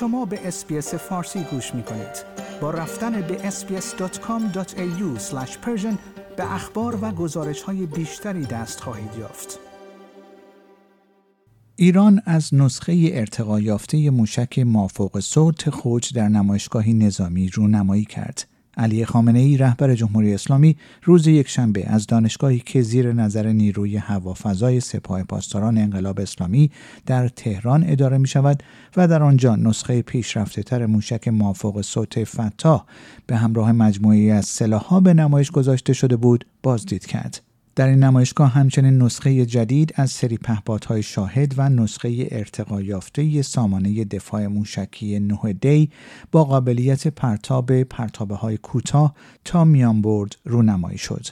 شما به اسپیس فارسی گوش می کنید. با رفتن به sbs.com.au به اخبار و گزارش های بیشتری دست خواهید یافت. ایران از نسخه ارتقا یافته موشک مافوق صوت خود در نمایشگاهی نظامی رونمایی کرد. علی خامنه ای رهبر جمهوری اسلامی روز یکشنبه از دانشگاهی که زیر نظر نیروی هوافضای سپاه پاسداران انقلاب اسلامی در تهران اداره می شود و در آنجا نسخه پیشرفته تر موشک مافوق صوت فتاح به همراه مجموعی از سلاحها به نمایش گذاشته شده بود بازدید کرد. در این نمایشگاه همچنین نسخه جدید از سری پهپادهای شاهد و نسخه ارتقا یافته سامانه دفاع موشکی نه دی با قابلیت پرتاب پرتابه های کوتاه تا میانبرد رونمایی شد.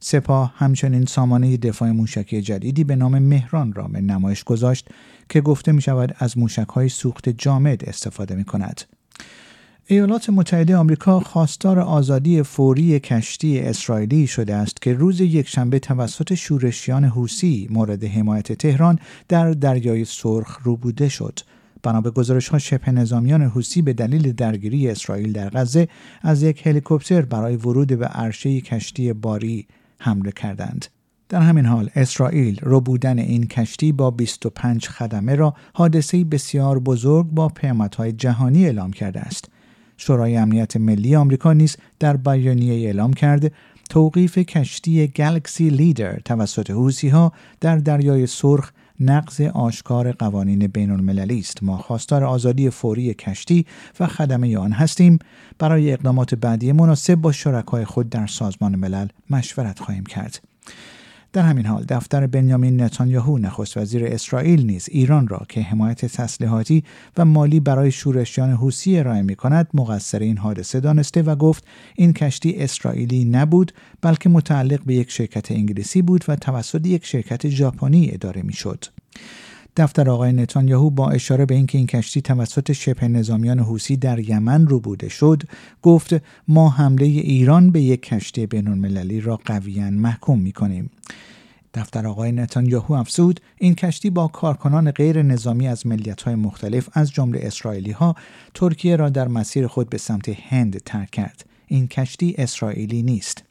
سپاه همچنین سامانه دفاع موشکی جدیدی به نام مهران را به نمایش گذاشت که گفته می شود از موشک های سوخت جامد استفاده می کند. ایالات متحده آمریکا خواستار آزادی فوری کشتی اسرائیلی شده است که روز یکشنبه توسط شورشیان حوسی مورد حمایت تهران در دریای سرخ روبوده شد. بنا به گزارش ها شبه نظامیان حوسی به دلیل درگیری اسرائیل در غزه از یک هلیکوپتر برای ورود به عرشه کشتی باری حمله کردند. در همین حال اسرائیل روبودن این کشتی با 25 خدمه را حادثه بسیار بزرگ با پیامدهای جهانی اعلام کرده است. شورای امنیت ملی آمریکا نیز در بیانیه اعلام کرده توقیف کشتی گلکسی لیدر توسط حوسی ها در دریای سرخ نقض آشکار قوانین بین المللی است. ما خواستار آزادی فوری کشتی و خدمه آن هستیم. برای اقدامات بعدی مناسب با شرکای خود در سازمان ملل مشورت خواهیم کرد. در همین حال دفتر بنیامین نتانیاهو نخست وزیر اسرائیل نیز ایران را که حمایت تسلیحاتی و مالی برای شورشیان حوسی ارائه می کند مقصر این حادثه دانسته و گفت این کشتی اسرائیلی نبود بلکه متعلق به یک شرکت انگلیسی بود و توسط یک شرکت ژاپنی اداره می شد. دفتر آقای نتانیاهو با اشاره به اینکه این کشتی توسط شبه نظامیان حوسی در یمن بوده شد گفت ما حمله ایران به یک کشتی بین المللی را قویا محکوم می کنیم. دفتر آقای نتانیاهو افزود این کشتی با کارکنان غیر نظامی از ملیت های مختلف از جمله اسرائیلی ها ترکیه را در مسیر خود به سمت هند ترک کرد. این کشتی اسرائیلی نیست.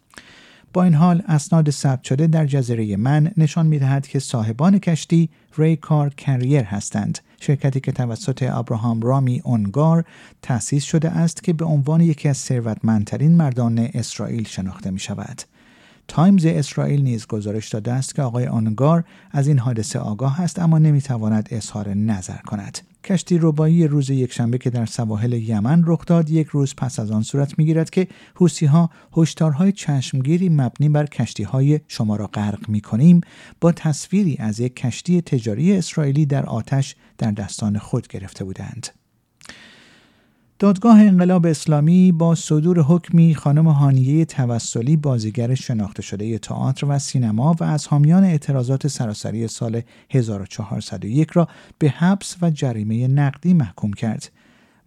با این حال اسناد ثبت شده در جزیره من نشان می‌دهد که صاحبان کشتی ری کار کریر هستند شرکتی که توسط ابراهام رامی اونگار تأسیس شده است که به عنوان یکی از ثروتمندترین مردان اسرائیل شناخته می شود. تایمز اسرائیل نیز گزارش داده است که آقای آنگار از این حادثه آگاه است اما نمی‌تواند اظهار نظر کند. کشتی ربایی روز یکشنبه که در سواحل یمن رخ داد یک روز پس از آن صورت می‌گیرد که حوسی ها هشدارهای چشمگیری مبنی بر کشتی های شما را غرق می کنیم با تصویری از یک کشتی تجاری اسرائیلی در آتش در دستان خود گرفته بودند. دادگاه انقلاب اسلامی با صدور حکمی خانم هانیه توسلی بازیگر شناخته شده تئاتر و سینما و از حامیان اعتراضات سراسری سال 1401 را به حبس و جریمه نقدی محکوم کرد.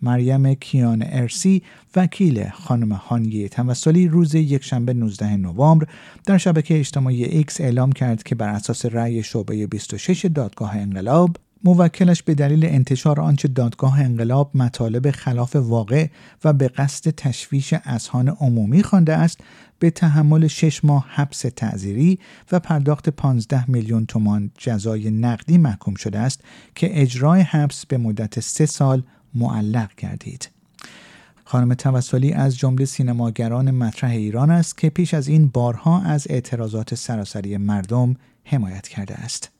مریم کیان ارسی وکیل خانم هانیه توسلی روز یکشنبه 19 نوامبر در شبکه اجتماعی ایکس اعلام کرد که بر اساس رأی شعبه 26 دادگاه انقلاب موکلش به دلیل انتشار آنچه دادگاه انقلاب مطالب خلاف واقع و به قصد تشویش اذهان عمومی خوانده است به تحمل شش ماه حبس تعذیری و پرداخت 15 میلیون تومان جزای نقدی محکوم شده است که اجرای حبس به مدت سه سال معلق گردید. خانم توسلی از جمله سینماگران مطرح ایران است که پیش از این بارها از اعتراضات سراسری مردم حمایت کرده است.